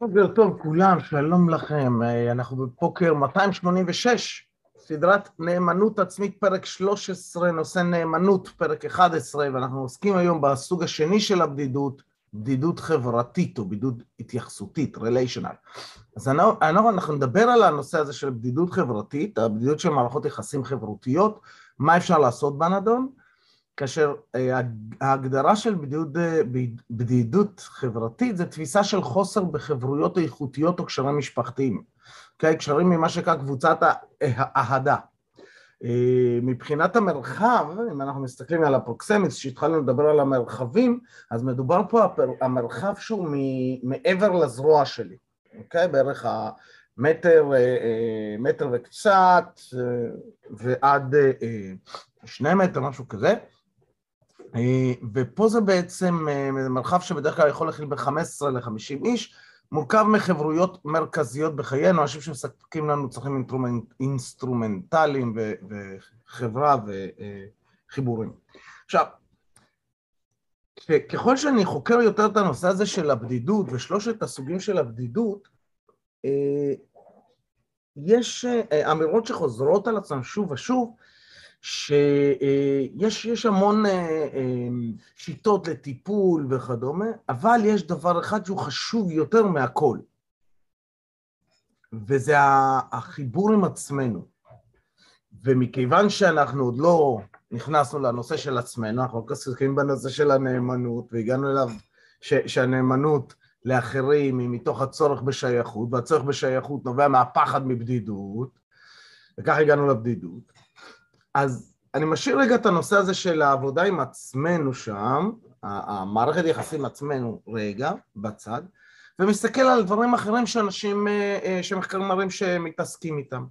בוקר טוב כולם, שלום לכם. אה, אנחנו בפוקר 286, סדרת נאמנות עצמית, פרק 13, נושא נאמנות, פרק 11, ואנחנו עוסקים היום בסוג השני של הבדידות, בדידות חברתית או בדידות התייחסותית, ריליישנל. אז אנחנו, אנחנו נדבר על הנושא הזה של בדידות חברתית, הבדידות של מערכות יחסים חברותיות, מה אפשר לעשות בנדון, כאשר אה, ההגדרה של בדידות, אה, בדידות חברתית זה תפיסה של חוסר בחברויות איכותיות או קשרים משפחתיים. אוקיי? קשרים ממה שנקרא קבוצת האהדה. אה, מבחינת המרחב, אם אנחנו מסתכלים על ה proxemics, כשהתחלנו לדבר על המרחבים, אז מדובר פה המרחב שהוא מעבר לזרוע שלי, אוקיי? בערך המטר, מטר וקצת ועד שני מטר, משהו כזה. אה, ופה זה בעצם אה, מרחב שבדרך כלל יכול להכיל בין 15 ל-50 איש, מורכב מחברויות מרכזיות בחיינו, אנשים שמספקים לנו צרכים אינסטרומנטליים וחברה וחיבורים. עכשיו, ככל שאני חוקר יותר את הנושא הזה של הבדידות ושלושת הסוגים של הבדידות, אה, יש אמירות שחוזרות על עצמן שוב ושוב, שיש המון אה, אה, שיטות לטיפול וכדומה, אבל יש דבר אחד שהוא חשוב יותר מהכל, וזה החיבור עם עצמנו. ומכיוון שאנחנו עוד לא נכנסנו לנושא של עצמנו, אנחנו רק עסוקים בנושא של הנאמנות, והגענו אליו ש, שהנאמנות לאחרים היא מתוך הצורך בשייכות, והצורך בשייכות נובע מהפחד מבדידות, וכך הגענו לבדידות. אז אני משאיר רגע את הנושא הזה של העבודה עם עצמנו שם, המערכת יחסים עצמנו רגע, בצד, ומסתכל על דברים אחרים שאנשים, אה, אה, שמחקרים מראים שמתעסקים איתם.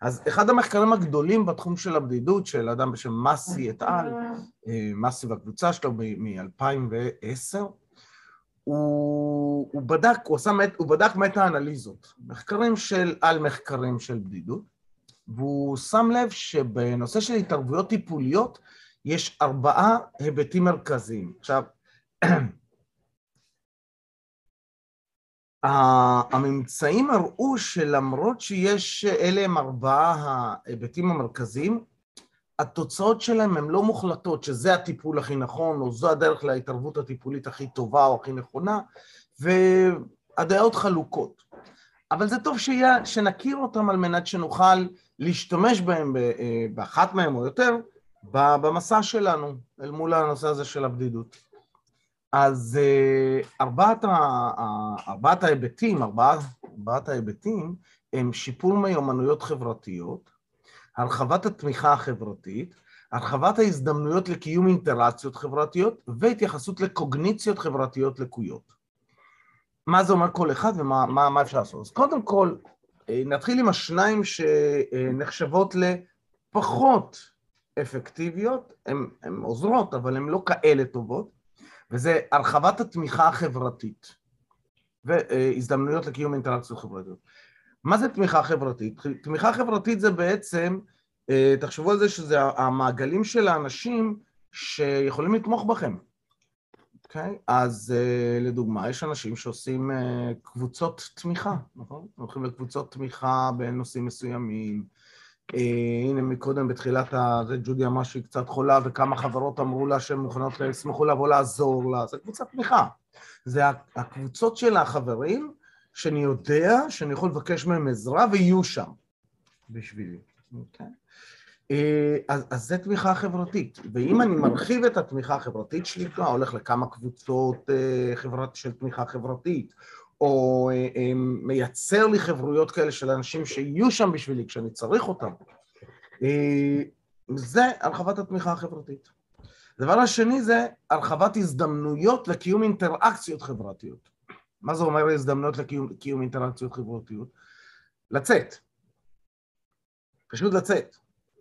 אז אחד המחקרים הגדולים בתחום של הבדידות, של אדם בשם מסי את על, אה, מסי והקבוצה שלו מ-2010, הוא, הוא בדק, הוא, עשה, הוא בדק מטה-אנליזות, מחקרים של, על מחקרים של בדידות, והוא שם לב שבנושא של התערבויות טיפוליות יש ארבעה היבטים מרכזיים. עכשיו, הממצאים הראו שלמרות שיש, אלה הם ארבעה ההיבטים המרכזיים, התוצאות שלהם הן לא מוחלטות, שזה הטיפול הכי נכון, או זו הדרך להתערבות הטיפולית הכי טובה או הכי נכונה, והדעות חלוקות. אבל זה טוב שיה, שנכיר אותם על מנת שנוכל להשתמש בהם, אה, באחת מהם או יותר, במסע שלנו, אל מול הנושא הזה של הבדידות. אז אה, ארבעת, ארבעת ההיבטים, ארבעת, ארבעת ההיבטים הם שיפור מיומנויות חברתיות, הרחבת התמיכה החברתית, הרחבת ההזדמנויות לקיום אינטראקציות חברתיות והתייחסות לקוגניציות חברתיות לקויות. מה זה אומר כל אחד ומה מה, מה אפשר לעשות? אז קודם כל, נתחיל עם השניים שנחשבות לפחות אפקטיביות, הן עוזרות, אבל הן לא כאלה טובות, וזה הרחבת התמיכה החברתית והזדמנויות לקיום אינטראקציות חברתיות. מה זה תמיכה חברתית? תמיכה חברתית זה בעצם, אה, תחשבו על זה שזה המעגלים של האנשים שיכולים לתמוך בכם. אוקיי? אז uh, לדוגמה, יש אנשים שעושים uh, קבוצות תמיכה, נכון? הולכים לקבוצות תמיכה בנושאים מסוימים. Uh, הנה מקודם בתחילת ה... זה ג'ודי אמרה שהיא קצת חולה וכמה חברות אמרו לה שהן מוכנות, ישמחו לבוא לעזור לה, זה קבוצת תמיכה. זה הקבוצות של החברים שאני יודע שאני יכול לבקש מהם עזרה ויהיו שם בשבילי, אוקיי? Okay? אה, אז, אז זה תמיכה חברתית, ואם אני מרחיב את התמיכה החברתית שלי, כבר הולך לכמה קבוצות אה, חברת, של תמיכה חברתית, או אה, מייצר לי חברויות כאלה של אנשים שיהיו שם בשבילי כשאני צריך אותם, זה הרחבת התמיכה החברתית. הדבר השני זה הרחבת הזדמנויות לקיום אינטראקציות חברתיות. מה זה אומר הזדמנויות לקיום אינטראקציות חברתיות? לצאת. פשוט לצאת.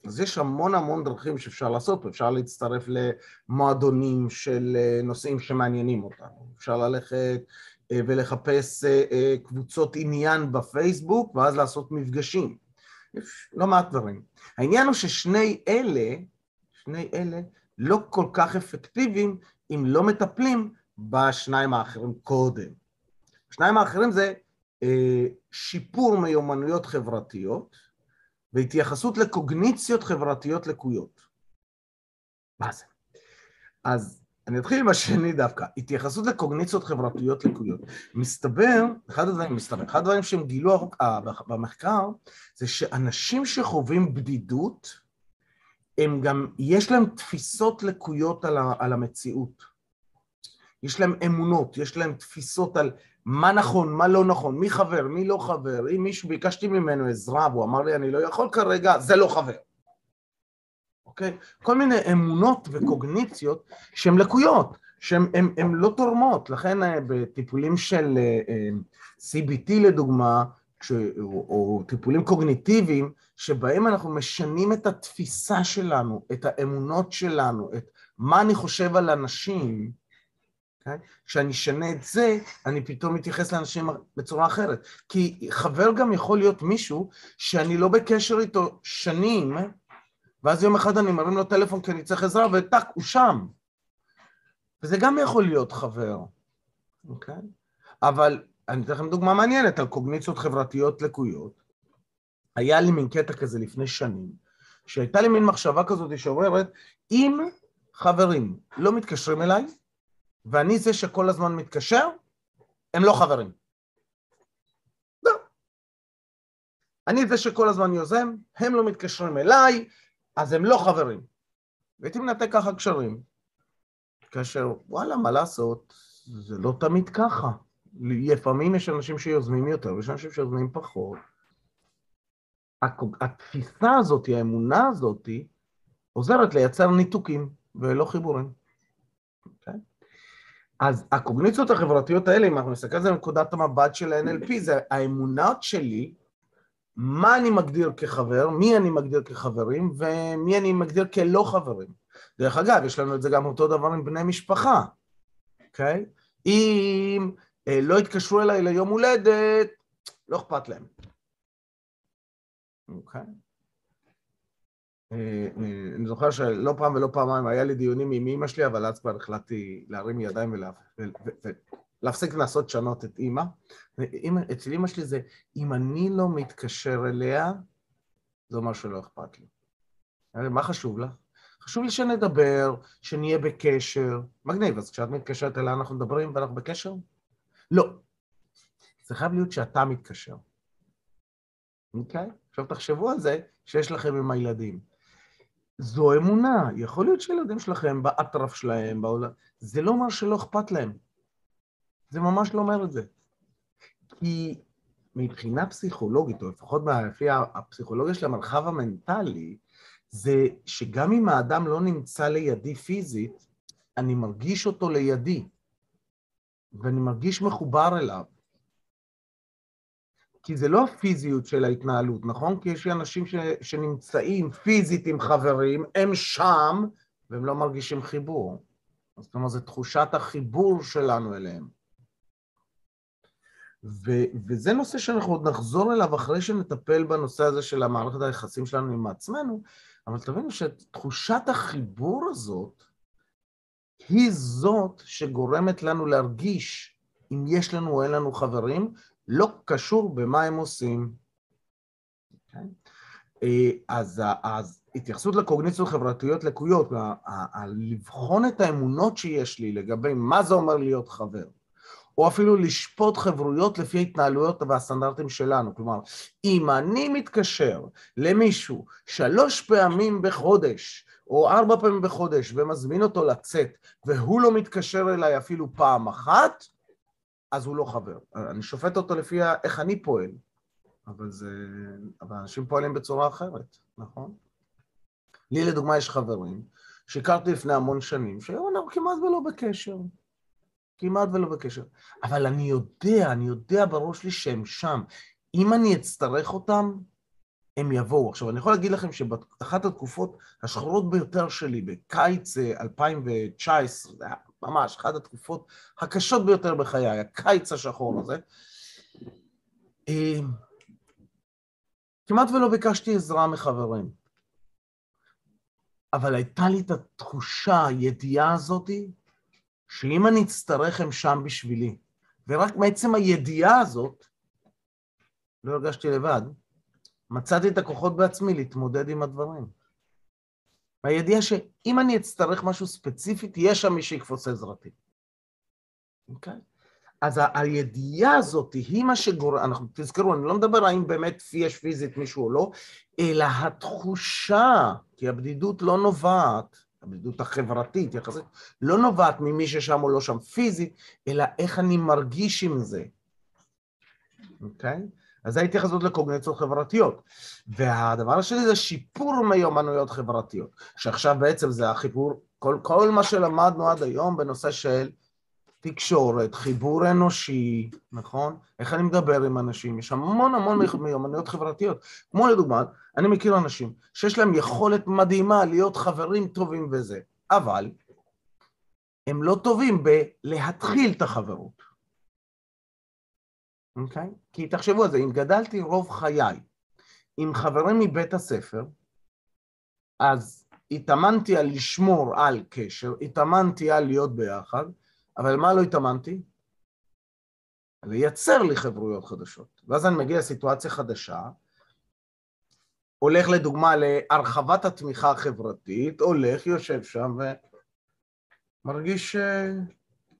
אז יש המון המון דרכים שאפשר לעשות, אפשר להצטרף למועדונים של אה, נושאים שמעניינים אותנו, אפשר ללכת אה, ולחפש אה, קבוצות עניין בפייסבוק ואז לעשות מפגשים, יש לא מעט דברים. העניין הוא ששני אלה, שני אלה לא כל כך אפקטיביים אם לא מטפלים בשניים האחרים קודם. השניים האחרים זה שיפור מיומנויות חברתיות והתייחסות לקוגניציות חברתיות לקויות. מה זה? אז אני אתחיל עם השני דווקא, התייחסות לקוגניציות חברתיות לקויות. מסתבר, אחד הדברים, מסתבר, אחד הדברים שהם גילו אה, במחקר, זה שאנשים שחווים בדידות, הם גם, יש להם תפיסות לקויות על, ה, על המציאות. יש להם אמונות, יש להם תפיסות על מה נכון, מה לא נכון, מי חבר, מי לא חבר. אם מישהו, ביקשתי ממנו עזרה והוא אמר לי אני לא יכול כרגע, זה לא חבר. אוקיי? כל מיני אמונות וקוגניציות שהן לקויות, שהן לא תורמות. לכן אה, בטיפולים של אה, אה, CBT לדוגמה, ש, או, או טיפולים קוגניטיביים, שבהם אנחנו משנים את התפיסה שלנו, את האמונות שלנו, את מה אני חושב על אנשים, אוקיי? כשאני אשנה את זה, אני פתאום מתייחס לאנשים בצורה אחרת. כי חבר גם יכול להיות מישהו שאני לא בקשר איתו שנים, ואז יום אחד אני מרים לו טלפון כי אני צריך עזרה, וטאק, הוא שם. וזה גם יכול להיות חבר, אוקיי? Okay? אבל אני אתן לכם דוגמה מעניינת על קוגניציות חברתיות לקויות. היה לי מין קטע כזה לפני שנים, שהייתה לי מין מחשבה כזאת שאומרת, אם חברים לא מתקשרים אליי, ואני זה שכל הזמן מתקשר, הם לא חברים. לא. אני זה שכל הזמן יוזם, הם לא מתקשרים אליי, אז הם לא חברים. והייתי מנתק ככה קשרים. כאשר, וואלה, מה לעשות, זה לא תמיד ככה. לפעמים יש אנשים שיוזמים יותר ויש אנשים שיוזמים פחות. התפיסה הזאת, האמונה הזאת, עוזרת לייצר ניתוקים ולא חיבורים. Okay? אז הקוגניציות החברתיות האלה, אם אנחנו נסתכל על זה מנקודת המבט של ה-NLP, זה האמונות שלי, מה אני מגדיר כחבר, מי אני מגדיר כחברים, ומי אני מגדיר כלא חברים. דרך אגב, יש לנו את זה גם אותו דבר עם בני משפחה, אוקיי? Okay? אם אה, לא התקשרו אליי ליום הולדת, לא אכפת להם. אוקיי? אה, אני זוכר שלא פעם ולא פעמיים היה לי דיונים עם אימא שלי, אבל אז כבר החלטתי להרים ידיים ולהפסיק לנסות לשנות את אימא. אצל אימא שלי זה, אם אני לא מתקשר אליה, זה אומר שלא אכפת לי. מה חשוב לך? חשוב לי שנדבר, שנהיה בקשר. מגניב, אז כשאת מתקשרת אליה אנחנו מדברים ואנחנו בקשר? לא. זה חייב להיות שאתה מתקשר. אוקיי? עכשיו תחשבו על זה שיש לכם עם הילדים. זו אמונה, יכול להיות שילדים שלכם באטרף שלהם, בעולם, זה לא אומר שלא אכפת להם. זה ממש לא אומר את זה. כי מבחינה פסיכולוגית, או לפחות לפי הפסיכולוגיה של המרחב המנטלי, זה שגם אם האדם לא נמצא לידי פיזית, אני מרגיש אותו לידי. ואני מרגיש מחובר אליו. כי זה לא הפיזיות של ההתנהלות, נכון? כי יש אנשים ש, שנמצאים פיזית עם חברים, הם שם, והם לא מרגישים חיבור. זאת אומרת, זו תחושת החיבור שלנו אליהם. ו, וזה נושא שאנחנו עוד נחזור אליו אחרי שנטפל בנושא הזה של המערכת היחסים שלנו עם עצמנו, אבל תבינו שתחושת החיבור הזאת, היא זאת שגורמת לנו להרגיש אם יש לנו או אין לנו חברים, לא קשור במה הם עושים. Okay. אוקיי? אה, אז, אז התייחסות לקוגניציות חברתיות לקויות, לבחון את האמונות שיש לי לגבי מה זה אומר להיות חבר, או אפילו לשפוט חברויות לפי ההתנהלויות והסטנדרטים שלנו. כלומר, אם אני מתקשר למישהו שלוש פעמים בחודש, או ארבע פעמים בחודש ומזמין אותו לצאת, והוא לא מתקשר אליי אפילו פעם אחת, אז הוא לא חבר. אני שופט אותו לפי איך אני פועל, אבל זה... אבל אנשים פועלים בצורה אחרת, נכון? לי לדוגמה יש חברים שהכרתי לפני המון שנים, שהיום אנחנו כמעט ולא בקשר. כמעט ולא בקשר. אבל אני יודע, אני יודע בראש שלי שהם שם. אם אני אצטרך אותם, הם יבואו. עכשיו, אני יכול להגיד לכם שבאחת התקופות השחורות ביותר שלי, בקיץ 2019, אה, זה היה ממש אחת התקופות הקשות ביותר בחיי, הקיץ השחור הזה, אה, כמעט ולא ביקשתי עזרה מחברים. אבל הייתה לי את התחושה, הידיעה הזאתי, שאם אני אצטרך הם שם בשבילי. ורק מעצם הידיעה הזאת, לא הרגשתי לבד. מצאתי את הכוחות בעצמי להתמודד עם הדברים. הידיעה שאם אני אצטרך משהו ספציפית, יש שם מי שיקפוץ עזרתי. אוקיי? אז הידיעה הזאת היא מה שגורם, אנחנו תזכרו, אני לא מדבר האם באמת יש פיזית מישהו או לא, אלא התחושה, כי הבדידות לא נובעת, הבדידות החברתית יחסית, לא נובעת ממי ששם או לא שם פיזית, אלא איך אני מרגיש עם זה. אוקיי? Okay? אז זו ההתייחסות לקוגניציות חברתיות. והדבר השני זה שיפור מיומנויות חברתיות, שעכשיו בעצם זה החיבור, כל, כל מה שלמדנו עד היום בנושא של תקשורת, חיבור אנושי, נכון? איך אני מדבר עם אנשים, יש המון המון מיומנויות חברתיות. כמו לדוגמה, אני מכיר אנשים שיש להם יכולת מדהימה להיות חברים טובים וזה, אבל הם לא טובים בלהתחיל את החברות. אוקיי? Okay? כי תחשבו על זה, אם גדלתי רוב חיי עם חברים מבית הספר, אז התאמנתי על לשמור על קשר, התאמנתי על להיות ביחד, אבל מה לא התאמנתי? לייצר לי חברויות חדשות. ואז אני מגיע לסיטואציה חדשה, הולך לדוגמה להרחבת התמיכה החברתית, הולך, יושב שם ומרגיש אה,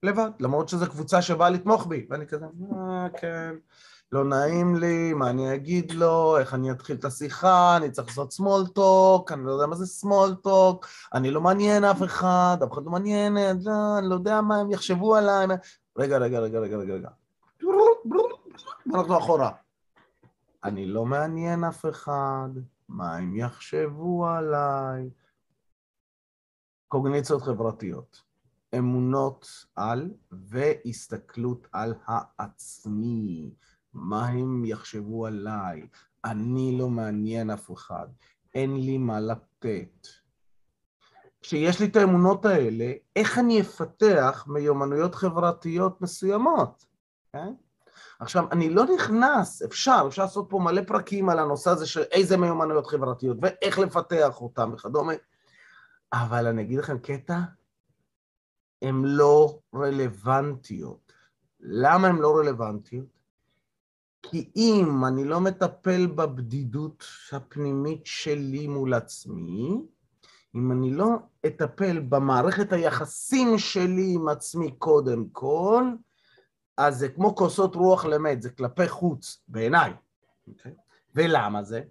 לבד, למרות שזו קבוצה שבאה לתמוך בי, ואני כזה, אה, כן, לא נעים לי, מה אני אגיד לו, איך אני אתחיל את השיחה, אני צריך לעשות small talk, אני לא יודע מה זה small talk, אני לא מעניין אף אחד, אף אחד לא מעניין, לא, אני לא יודע מה הם יחשבו עליי. רגע, רגע, רגע, רגע, רגע, רגע. אנחנו אחורה. אני לא מעניין אף אחד, מה הם יחשבו עליי? קוגניציות חברתיות. אמונות על והסתכלות על העצמי. מה הם יחשבו עליי? אני לא מעניין אף אחד, אין לי מה לתת. כשיש לי את האמונות האלה, איך אני אפתח מיומנויות חברתיות מסוימות? Okay? כן? עכשיו, אני לא נכנס, אפשר, אפשר לעשות פה מלא פרקים על הנושא הזה של איזה מיומנויות חברתיות ואיך לפתח אותם וכדומה, אבל אני אגיד לכם קטע, הן לא רלוונטיות. למה הן לא רלוונטיות? כי אם אני לא מטפל בבדידות הפנימית שלי מול עצמי, אם אני לא אטפל במערכת היחסים שלי עם עצמי קודם כל, אז זה כמו כוסות רוח למת, זה כלפי חוץ, בעיניי. Okay. אוקיי? ולמה זה?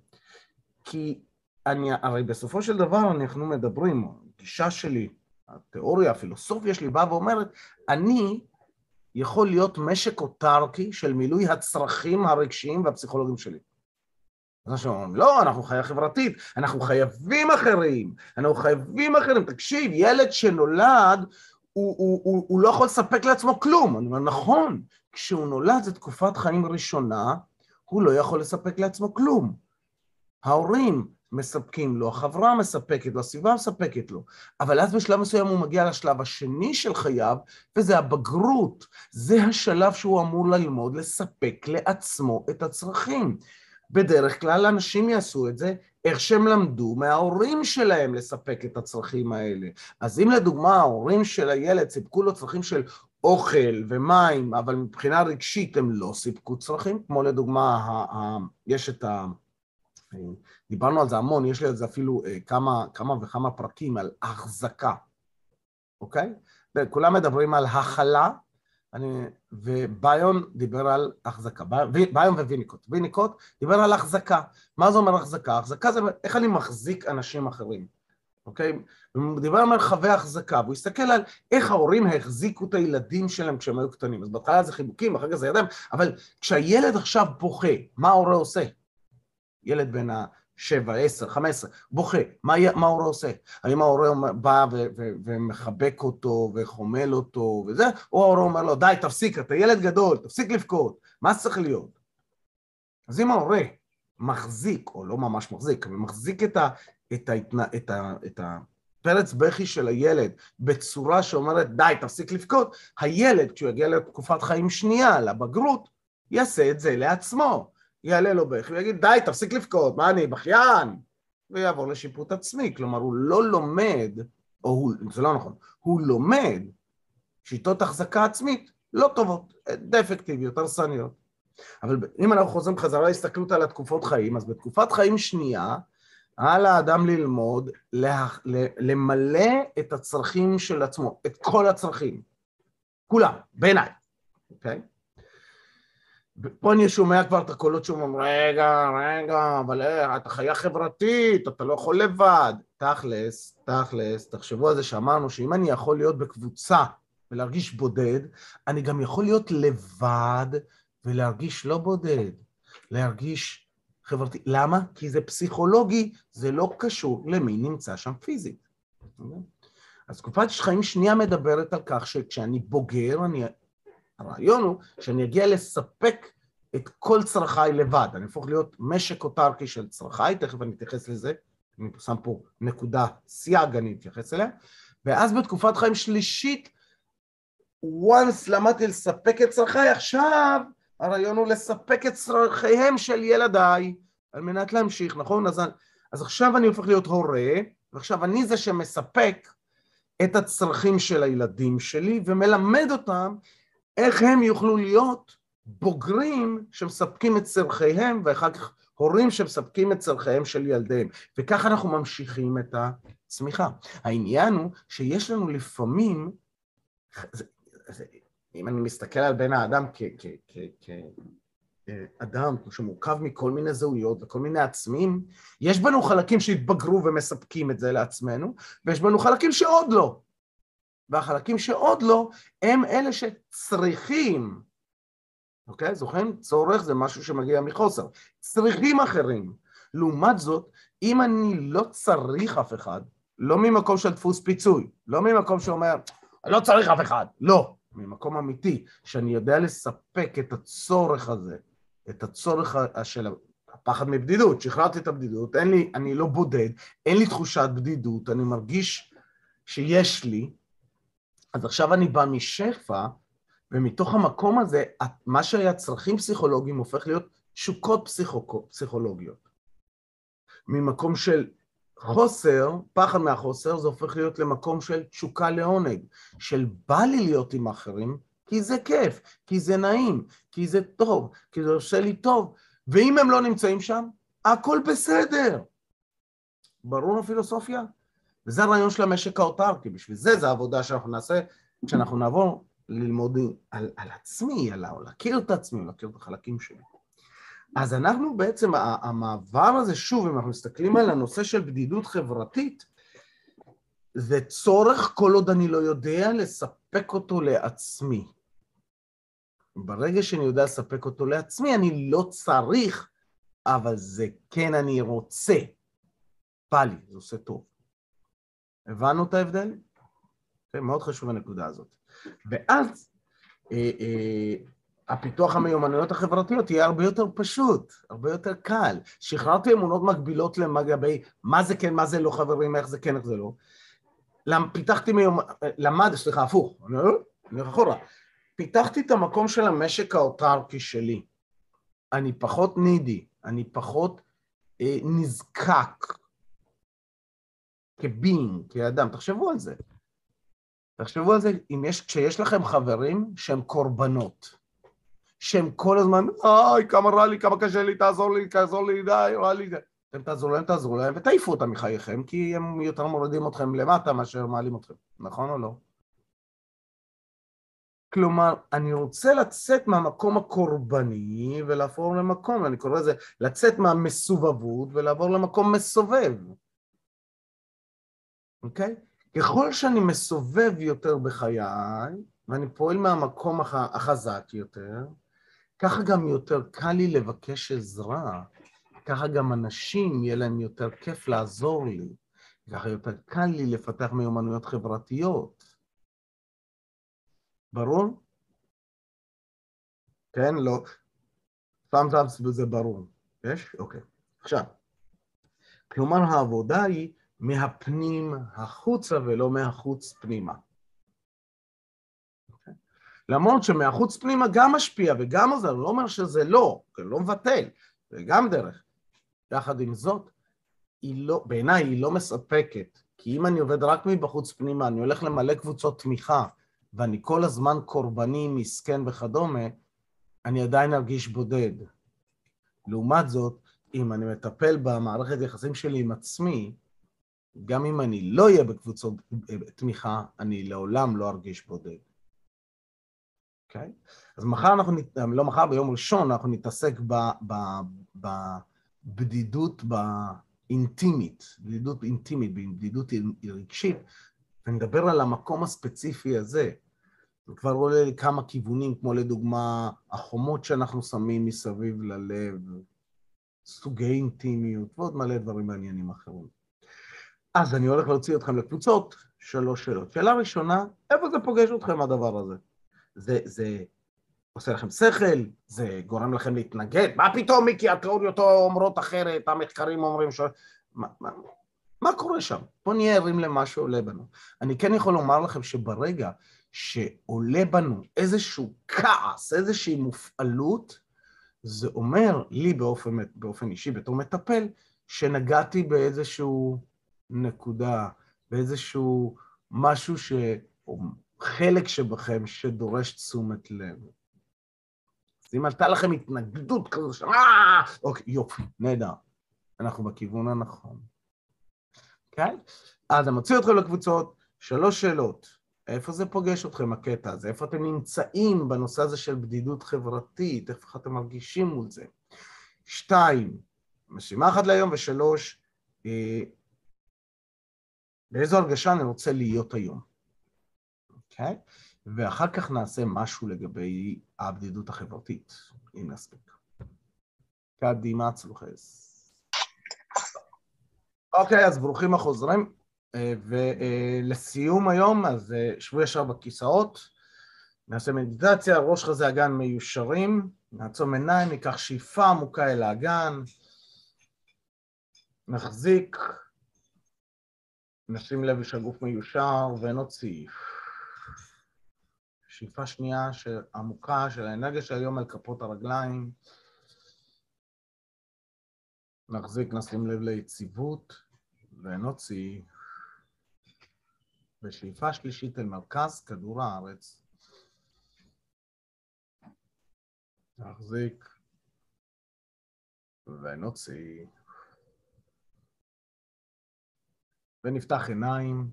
כי אני, הרי בסופו של דבר אנחנו מדברים, הגישה שלי, התיאוריה, הפילוסופיה שלי באה ואומרת, אני יכול להיות משק אוטרקי של מילוי הצרכים הרגשיים והפסיכולוגיים שלי. אז אנשים אומרים, לא, אנחנו חיה חברתית, אנחנו חייבים אחרים, אנחנו חייבים אחרים. תקשיב, ילד שנולד, הוא, הוא, הוא, הוא לא יכול לספק לעצמו כלום. אני אומר, נכון, כשהוא נולד זו תקופת חיים ראשונה, הוא לא יכול לספק לעצמו כלום. ההורים מספקים לו, החברה מספקת לו, הסביבה מספקת לו, אבל אז בשלב מסוים הוא מגיע לשלב השני של חייו, וזה הבגרות. זה השלב שהוא אמור ללמוד לספק לעצמו את הצרכים. בדרך כלל אנשים יעשו את זה איך שהם למדו מההורים שלהם לספק את הצרכים האלה. אז אם לדוגמה ההורים של הילד סיפקו לו צרכים של אוכל ומים, אבל מבחינה רגשית הם לא סיפקו צרכים, כמו לדוגמה, יש את ה... דיברנו על זה המון, יש לי על זה אפילו אה, כמה, כמה וכמה פרקים על החזקה, אוקיי? וכולם מדברים על הכלה, וביון דיבר על החזקה, ביון וויניקוט. ויניקוט דיבר על החזקה. מה זה אומר החזקה? החזקה זה איך אני מחזיק אנשים אחרים, אוקיי? הוא דיבר על מרחבי החזקה, והוא הסתכל על איך ההורים החזיקו את הילדים שלהם כשהם היו קטנים. אז בהתחלה זה חיבוקים, אחר כך זה ידיים, אבל כשהילד עכשיו בוכה, מה ההורה עושה? ילד בן ה-7, 10, 15, בוכה, מה, מה ההורה עושה? האם ההורה בא ו- ו- ומחבק אותו וחומל אותו וזה, או ההורה אומר לו, די, תפסיק, אתה ילד גדול, תפסיק לבכות, מה צריך להיות? אז אם ההורה מחזיק, או לא ממש מחזיק, אבל מחזיק את, ה, את, ההתנ... את, ה, את הפרץ בכי של הילד בצורה שאומרת, די, תפסיק לבכות, הילד, כשהוא יגיע לתקופת חיים שנייה, לבגרות, יעשה את זה לעצמו. יעלה לו בכי ויגיד, די, תפסיק לבכות, מה אני, בכיין? ויעבור לשיפוט עצמי. כלומר, הוא לא לומד, או הוא, זה לא נכון, הוא לומד שיטות החזקה עצמית לא טובות, דפקטיביות, הרסניות. אבל אם אנחנו חוזרים חזרה להסתכלות על התקופות חיים, אז בתקופת חיים שנייה, על האדם ללמוד, לה, למלא את הצרכים של עצמו, את כל הצרכים, כולם, בעיניי, אוקיי? פה אני שומע כבר את הקולות שאומרים, רגע, רגע, אבל אה, אתה חיה חברתית, אתה לא יכול לבד. תכלס, תכלס, תחשבו על זה שאמרנו שאם אני יכול להיות בקבוצה ולהרגיש בודד, אני גם יכול להיות לבד ולהרגיש לא בודד, להרגיש חברתי. למה? כי זה פסיכולוגי, זה לא קשור למי נמצא שם פיזית. אז תקופת חיים שנייה מדברת על כך שכשאני בוגר, אני... הרעיון הוא שאני אגיע לספק את כל צרכיי לבד. אני אהפוך להיות משק אוטרקי של צרכיי, תכף אני אתייחס לזה, אני שם פה נקודה סייג, אני אתייחס אליה, ואז בתקופת חיים שלישית, once למדתי לספק את צרכיי, עכשיו הרעיון הוא לספק את צרכיהם של ילדיי, על מנת להמשיך, נכון? אז, אז עכשיו אני הופך להיות הורה, ועכשיו אני זה שמספק את הצרכים של הילדים שלי, ומלמד אותם איך הם יוכלו להיות בוגרים שמספקים את צרכיהם, ואחר כך הורים שמספקים את צרכיהם של ילדיהם. וככה אנחנו ממשיכים את הצמיחה. העניין הוא שיש לנו לפעמים, אם אני מסתכל על בן האדם כאדם שמורכב מכל מיני זהויות וכל מיני עצמים, יש בנו חלקים שהתבגרו ומספקים את זה לעצמנו, ויש בנו חלקים שעוד לא. והחלקים שעוד לא, הם אלה שצריכים, אוקיי? זוכרים? צורך זה משהו שמגיע מחוסר. צריכים אחרים. לעומת זאת, אם אני לא צריך אף אחד, לא ממקום של דפוס פיצוי, לא ממקום שאומר, לא צריך אף אחד, לא. ממקום אמיתי, שאני יודע לספק את הצורך הזה, את הצורך של הפחד מבדידות, שחררתי את הבדידות, אין לי, אני לא בודד, אין לי תחושת בדידות, אני מרגיש שיש לי, אז עכשיו אני בא משפע, ומתוך המקום הזה, מה שהיה צרכים פסיכולוגיים הופך להיות תשוקות פסיכולוגיות. ממקום של חוסר, פחד מהחוסר, זה הופך להיות למקום של תשוקה לעונג, של בא לי להיות עם אחרים, כי זה כיף, כי זה נעים, כי זה טוב, כי זה עושה לי טוב, ואם הם לא נמצאים שם, הכל בסדר. ברור הפילוסופיה? וזה הרעיון של המשק האוטרקי, בשביל זה זו העבודה שאנחנו נעשה כשאנחנו נעבור ללמוד על, על עצמי, על להכיר את עצמי, להכיר את החלקים שלי. אז אנחנו בעצם, המעבר הזה, שוב, אם אנחנו מסתכלים על הנושא של בדידות חברתית, זה צורך כל עוד אני לא יודע לספק אותו לעצמי. ברגע שאני יודע לספק אותו לעצמי, אני לא צריך, אבל זה כן אני רוצה. בא לי, זה עושה טוב. הבנו את ההבדל? כן, מאוד חשוב הנקודה הזאת. ואז אה, אה, הפיתוח המיומנויות החברתיות יהיה הרבה יותר פשוט, הרבה יותר קל. שחררתי אמונות מקבילות לגבי מה זה כן, מה זה לא חברים, איך זה כן, איך זה לא. פיתחתי מיומנויות, למד, סליחה, הפוך, אני הולך אחורה. פיתחתי את המקום של המשק האוטרקי שלי. אני פחות נידי, אני פחות אה, נזקק כבין, כאדם. תחשבו על זה. תחשבו על זה, אם יש, כשיש לכם חברים שהם קורבנות. שהם כל הזמן, אוי, כמה רע לי, כמה קשה לי, תעזור לי, תעזור לי, די, רע לי. אתם תעזרו להם, תעזרו להם, ותעיפו אותם מחייכם, כי הם יותר מורידים אתכם למטה מאשר מעלים אתכם, נכון או לא? כלומר, אני רוצה לצאת מהמקום הקורבני ולעבור למקום, אני קורא לזה לצאת מהמסובבות ולעבור למקום מסובב, אוקיי? ככל שאני מסובב יותר בחיי, ואני פועל מהמקום החזק יותר, ככה גם יותר קל לי לבקש עזרה, ככה גם אנשים, יהיה להם יותר כיף לעזור לי, ככה יותר קל לי לפתח מיומנויות חברתיות. ברור? כן? לא. thumbs up זה ברור. יש? אוקיי. עכשיו, כלומר העבודה היא מהפנים החוצה ולא מהחוץ פנימה. למרות שמהחוץ פנימה גם משפיע וגם עוזר, לא אומר שזה לא, לא מבטל, זה גם דרך. יחד עם זאת, היא לא, בעיניי היא לא מספקת, כי אם אני עובד רק מבחוץ פנימה, אני הולך למלא קבוצות תמיכה, ואני כל הזמן קורבני, מסכן וכדומה, אני עדיין ארגיש בודד. לעומת זאת, אם אני מטפל במערכת יחסים שלי עם עצמי, גם אם אני לא אהיה בקבוצות תמיכה, אני לעולם לא ארגיש בודד. אוקיי? Okay? אז מחר אנחנו, לא מחר, ביום ראשון אנחנו נתעסק בבדידות באינטימית, בדידות אינטימית, בדידות רגשית, ונדבר על המקום הספציפי הזה. זה כבר עולה לי כמה כיוונים, כמו לדוגמה החומות שאנחנו שמים מסביב ללב, סוגי אינטימיות ועוד מלא דברים מעניינים אחרים. אז אני הולך להוציא אתכם לקבוצות, שלוש שאלות. שאלה ראשונה, איפה זה פוגש אתכם הדבר הזה? זה, זה עושה לכם שכל? זה גורם לכם להתנגד? מה פתאום, מיקי, התיאוריות אומרות אחרת, המחקרים אומרים ש... מה, מה, מה קורה שם? בואו נהיה ערים למה שעולה בנו. אני כן יכול לומר לכם שברגע שעולה בנו איזשהו כעס, איזושהי מופעלות, זה אומר לי באופן, באופן אישי, בתור מטפל, שנגעתי באיזשהו נקודה, באיזשהו משהו ש... או חלק שבכם שדורש תשומת לב. אז אם עלתה לכם התנגדות כזו של אה, אוקיי, יופי, נהדר. אנחנו בכיוון הנכון. כן? אז אני מוציא אתכם לקבוצות, שלוש שאלות. איפה זה פוגש אתכם, הקטע הזה? איפה אתם נמצאים בנושא הזה של בדידות חברתית? איך אתם מרגישים מול זה? שתיים, משימה אחת להיום, ושלוש, אה, באיזו הרגשה אני רוצה להיות היום, אוקיי? ואחר כך נעשה משהו לגבי הבדידות החברתית, אם נספיק. קדימה צלוחס. אוקיי, אז ברוכים החוזרים. אה, ולסיום היום, אז אה, שבו ישר בכיסאות, נעשה מדיטציה, ראש חזה אגן מיושרים, נעצום עיניים, ניקח שאיפה עמוקה אל האגן, נחזיק, נשים לב שהגוף מיושר ונוציא. שאיפה שנייה של, עמוקה של האנרגיה של היום על כפות הרגליים. נחזיק, נשים לב ליציבות ונוציא. ושאיפה שלישית אל מרכז כדור הארץ. נחזיק ונוציא. ונפתח עיניים,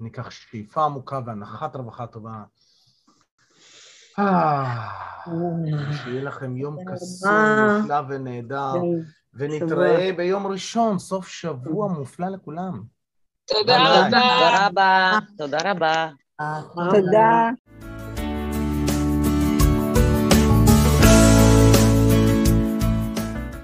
ניקח שאיפה עמוקה והנחת רווחה טובה. שיהיה לכם יום קסום, נפלא ונהדר, ונתראה ביום ראשון, סוף שבוע מופלא לכולם. תודה רבה. תודה רבה. תודה רבה. תודה.